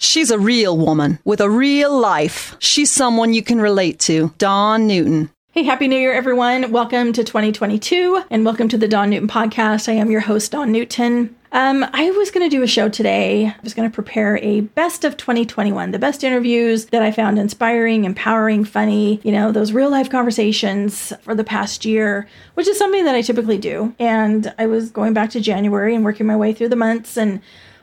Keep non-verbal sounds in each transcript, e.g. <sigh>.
She's a real woman with a real life. She's someone you can relate to. Dawn Newton. Hey, Happy New Year, everyone. Welcome to 2022 and welcome to the Dawn Newton podcast. I am your host, Dawn Newton. Um, I was going to do a show today. I was going to prepare a best of 2021, the best interviews that I found inspiring, empowering, funny, you know, those real life conversations for the past year, which is something that I typically do. And I was going back to January and working my way through the months and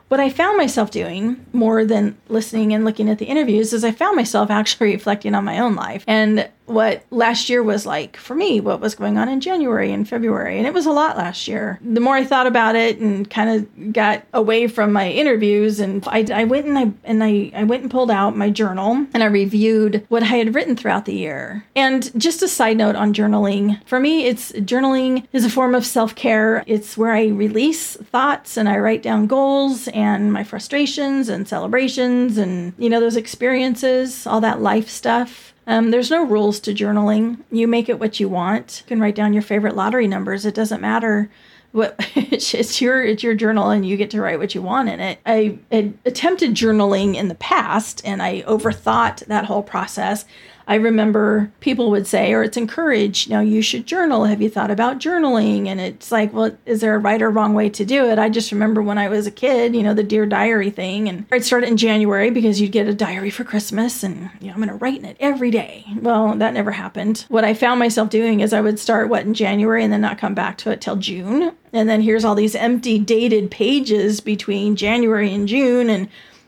what I found myself doing more than listening and looking at the interviews is I found myself actually <laughs> reflecting on my own life. And what last year was like for me, what was going on in January and February. And it was a lot last year. The more I thought about it and kind of got away from my interviews and I, I went and I and I, I went and pulled out my journal and I reviewed what I had written throughout the year. And just a side note on journaling, for me it's journaling is a form of self-care. It's where I release thoughts and I write down goals and my frustrations and celebrations and you know those experiences, all that life stuff. Um, there's no rules to journaling. You make it what you want. You can write down your favorite lottery numbers. It doesn't matter what <laughs> it's your it's your journal and you get to write what you want in it. I had attempted journaling in the past and I overthought that whole process. I remember people would say, or it's encouraged, know, you should journal. Have you thought about journaling? And it's like, well, is there a right or wrong way to do it? I just remember when I was a kid, you know, the Dear Diary thing. And I'd start in January because you'd get a diary for Christmas and, you know, I'm going to write in it every day. Well, that never happened. What I found myself doing is I would start what in January and then not come back to it till June. And then here's all these empty dated pages between January and June. And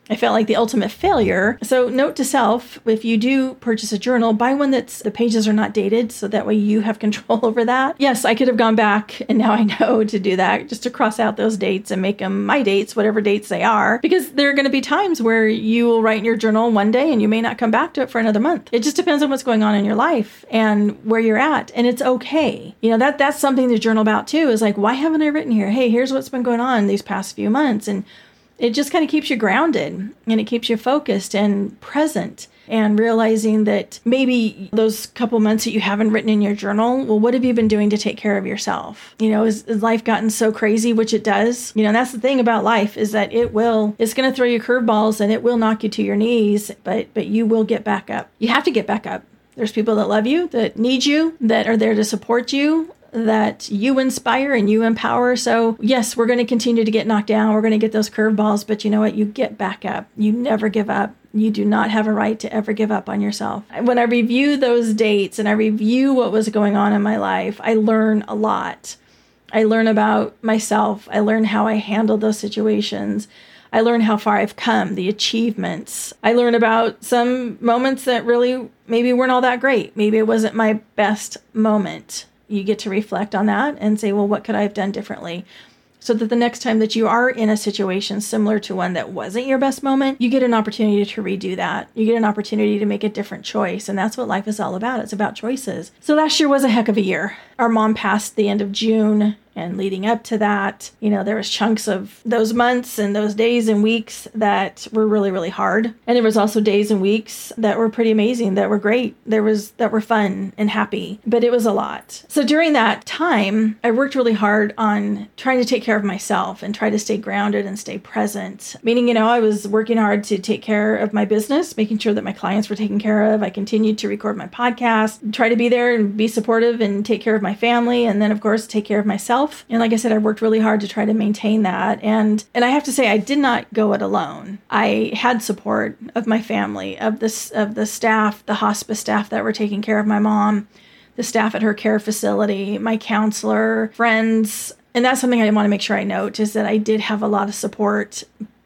I felt like the ultimate failure. So, note to self if you do purchase a journal, buy one that's the pages are not dated so that way you have <laughs> control over that. Yes, I could have gone back <laughs> and now I know <laughs> to do that, just to cross out those dates and make them my dates, whatever dates they are, because there are going to be times where you will write in your journal one day and you may not come back to it for another month. It just depends on what's going on in your life and where you're at, and it's okay. You know, that that's something to journal about too is like, why haven't I written here? Hey, here's what's been going on these past few months. And it just kind of keeps you grounded and it keeps you focused and present and realizing that maybe those couple months that you haven't written in your journal, well, what have you been doing to take care of yourself? You know, has, life gotten so crazy, which it does? You know, that's the thing about life is that it will, it's going to throw you curveballs and it will knock you to your knees, but, but you will get back up. You have to get back up. There's people that love you, that need you, that are there to support you, that you inspire and you empower. So, yes, we're going to continue to get knocked down. We're going to get those curveballs, but you know what? You get back up. You never give up. You do not have a right to ever give up on yourself. When I review those dates and I review what was going on in my life, I learn a lot. I learn about myself. I learn how I handle those situations. I learn how far I've come, the achievements. I learn about some moments that really maybe weren't all that great. Maybe it wasn't my best moment you get to reflect on that and say, well, what could I have done differently? So that the next time that you are in a situation similar to one that wasn't your best moment, you get an opportunity to redo that. You get an opportunity to make a different choice. And that's what life is all about. It's about choices. So last year was a heck of a year. Our mom passed the end of June and leading up to that, you know, there was chunks of those months and those days and weeks that were really, really hard. And there was also days and weeks that were pretty amazing, that were great. There was that were fun and happy, but it was a lot. So during that time, I worked really hard on trying to take care of myself and try to stay grounded and stay present. Meaning, you know, I was working hard to take care of my business, making sure that my clients were taken care of. I continued to record my podcast, try to be there and be supportive and take care of my family, and then of course take care of myself. And like I said, I worked really hard to try to maintain that. And and I have to say I did not go it alone. I had support of my family, of this of the staff, the hospice staff that were taking care of my mom, the staff at her care facility, my counselor, friends. And that's something I want to make sure I note is that I did have a lot of support,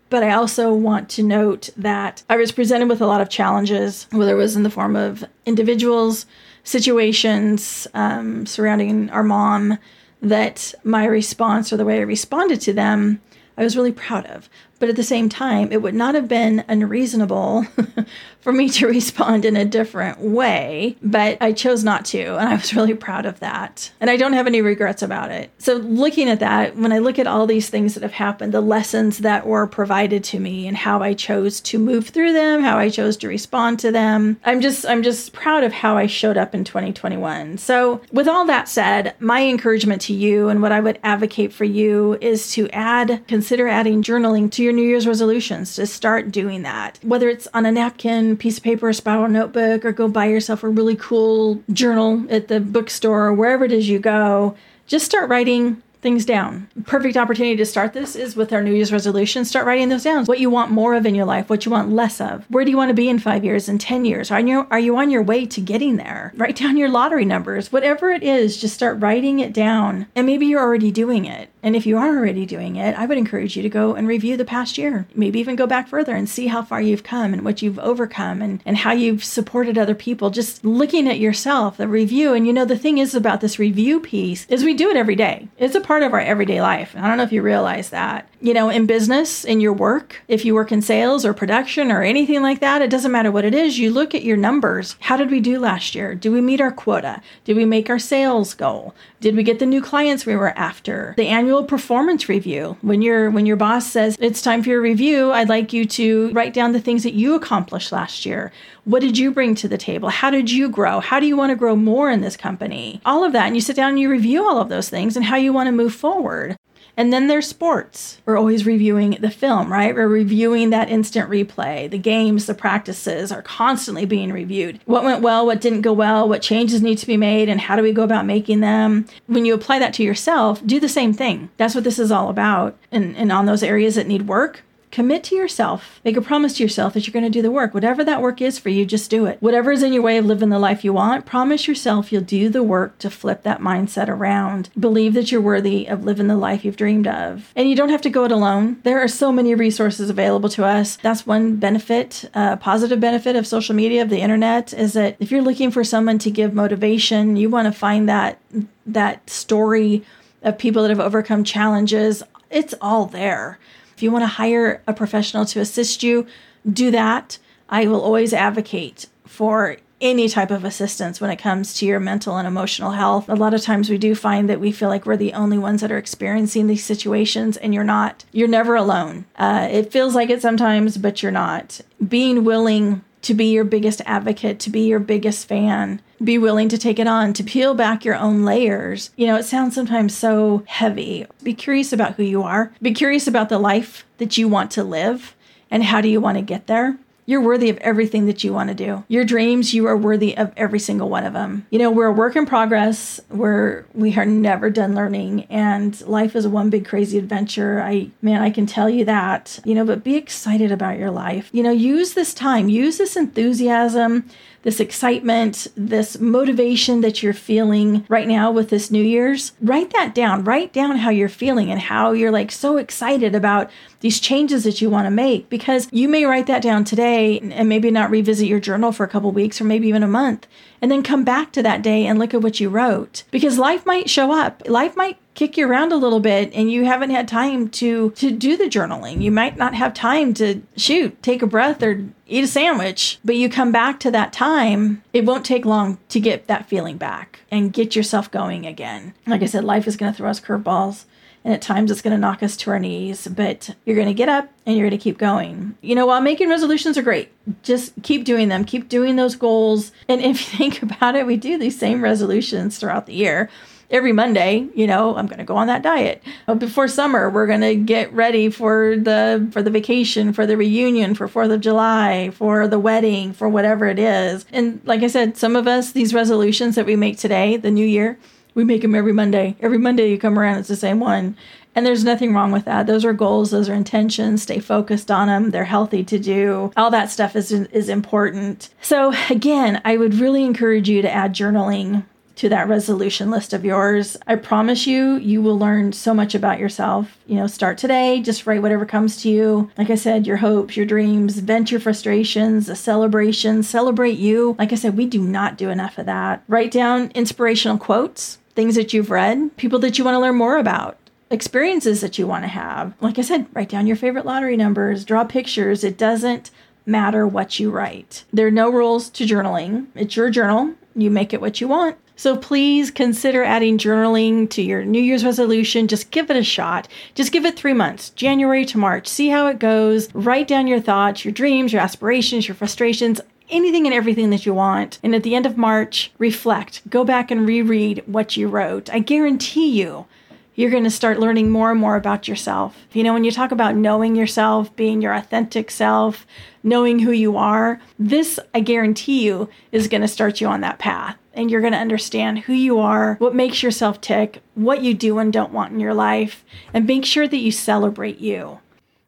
but I also want to note that I was presented with a lot of challenges, whether it was in the form of individuals, situations um, surrounding our mom, that my response or the way I responded to them, I was really proud of. But at the same time, it would not have been unreasonable <laughs> for me to respond in a different way, but I chose not to. And I was really proud of that. And I don't have any regrets about it. So, looking at that, when I look at all these things that have happened, the lessons that were provided to me and how I chose to move through them, how I chose to respond to them, I'm just, I'm just proud of how I showed up in 2021. So, with all that said, my encouragement to you and what I would advocate for you is to add, consider adding journaling to your your New Year's resolutions to start doing that. Whether it's on a napkin, piece of paper, spiral notebook, or go buy yourself a really cool journal at the bookstore or wherever it is you go, just start writing things down. Perfect opportunity to start this is with our New Year's resolution. Start writing those down. What you want more of in your life, what you want less of. Where do you want to be in five years, in 10 years? Are you, are you on your way to getting there? Write down your lottery numbers. Whatever it is, just start writing it down. And maybe you're already doing it. And if you are already doing it, I would encourage you to go and review the past year. Maybe even go back further and see how far you've come and what you've overcome and, and how you've supported other people. Just looking at yourself, the review. And you know, the thing is about this review piece is we do it every day. It's a part of our everyday life. I don't know if you realize that. You know, in business, in your work, if you work in sales or production or anything like that, it doesn't matter what it is. You look at your numbers. How did we do last year? Did we meet our quota? Did we make our sales goal? Did we get the new clients we were after? The annual performance review. When your when your boss says it's time for your review, I'd like you to write down the things that you accomplished last year. What did you bring to the table? How did you grow? How do you want to grow more in this company? All of that. And you sit down and you review all of those things and how you want to move forward. And then there's sports. We're always reviewing the film, right? We're reviewing that instant replay. The games, the practices are constantly being reviewed. What went well, what didn't go well, what changes need to be made, and how do we go about making them? When you apply that to yourself, do the same thing. That's what this is all about. And, and on those areas that need work, commit to yourself. Make a promise to yourself that you're going to do the work. Whatever that work is for you, just do it. Whatever is in your way of living the life you want, promise yourself you'll do the work to flip that mindset around. Believe that you're worthy of living the life you've dreamed of. And you don't have to go it alone. There are so many resources available to us. That's one benefit, uh, positive benefit of social media, of the internet, is that if you're looking for someone to give motivation, you want to find that that story of people that have overcome challenges. It's all there. If you want to hire a professional to assist you, do that. I will always advocate for any type of assistance when it comes to your mental and emotional health. A lot of times we do find that we feel like we're the only ones that are experiencing these situations, and you're not. You're never alone. Uh, it feels like it sometimes, but you're not. Being willing to be your biggest advocate, to be your biggest fan, be willing to take it on, to peel back your own layers. You know, it sounds sometimes so heavy. Be curious about who you are, be curious about the life that you want to live, and how do you want to get there. You're worthy of everything that you want to do. Your dreams, you are worthy of every single one of them. You know, we're a work in progress. We're we are never done learning and life is one big crazy adventure. I man, I can tell you that. You know, but be excited about your life. You know, use this time, use this enthusiasm this excitement, this motivation that you're feeling right now with this New Year's, write that down. Write down how you're feeling and how you're like so excited about these changes that you want to make because you may write that down today and maybe not revisit your journal for a couple weeks or maybe even a month and then come back to that day and look at what you wrote because life might show up. Life might kick you around a little bit and you haven't had time to to do the journaling. You might not have time to shoot, take a breath or eat a sandwich, but you come back to that time, it won't take long to get that feeling back and get yourself going again. Like I said, life is going to throw us curveballs and at times it's going to knock us to our knees, but you're going to get up and you're going to keep going. You know, while making resolutions are great, just keep doing them, keep doing those goals. And if you <laughs> think about it, we do these same resolutions throughout the year. Every Monday, you know, I'm going to go on that diet. Uh, before summer, we're going to get ready for the for the vacation, for the reunion, for 4th of July, for the wedding, for whatever it is. And like I said, some of us these resolutions that we make today, the new year, we make them every Monday. Every Monday you come around, it's the same one. And there's nothing wrong with that. Those are goals, those are intentions. Stay focused on them. They're healthy to do. All that stuff is is important. So again, I would really encourage you to add journaling to that resolution list of yours. I promise you, you will learn so much about yourself. You know, start today, just write whatever comes to you. Like I said, your hopes, your dreams, vent your frustrations, a celebration, celebrate you. Like I said, we do not do enough of that. Write down inspirational quotes things that you've read, people that you want to learn more about, experiences that you want to have. Like I said, write down your favorite lottery numbers, draw pictures. It doesn't matter what you write. There are no rules to journaling. It's your journal. You make it what you want. So please consider adding journaling to your New Year's resolution. Just give it a shot. Just give it three months, January to March. See how it goes. Write down your thoughts, your dreams, your aspirations, your frustrations anything and everything that you want. And at the end of March, reflect. Go back and reread what you wrote. I guarantee you, you're going to start learning more and more about yourself. You know, when you talk about knowing yourself, being your authentic self, knowing who you are, this, I guarantee you, is going to start you on that path. And you're going to understand who you are, what makes yourself tick, what you do and don't want in your life, and make sure that you celebrate you.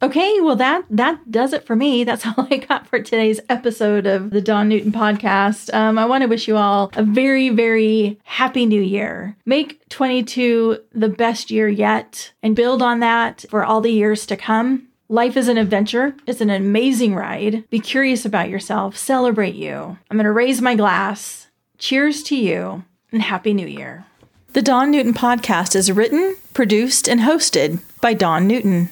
Okay, well that that does it for me. That's <laughs> all I got for today's episode of the Dawn Newton podcast. Um, I want to wish you all a very very happy new year. Make 22 the best year yet, and build on that for all the years to come. Life is an adventure. It's an amazing ride. Be curious about yourself. Celebrate you. I'm going to raise my glass. Cheers to you and Happy New Year. The Dawn Newton podcast is written, produced, and hosted by Dawn Newton.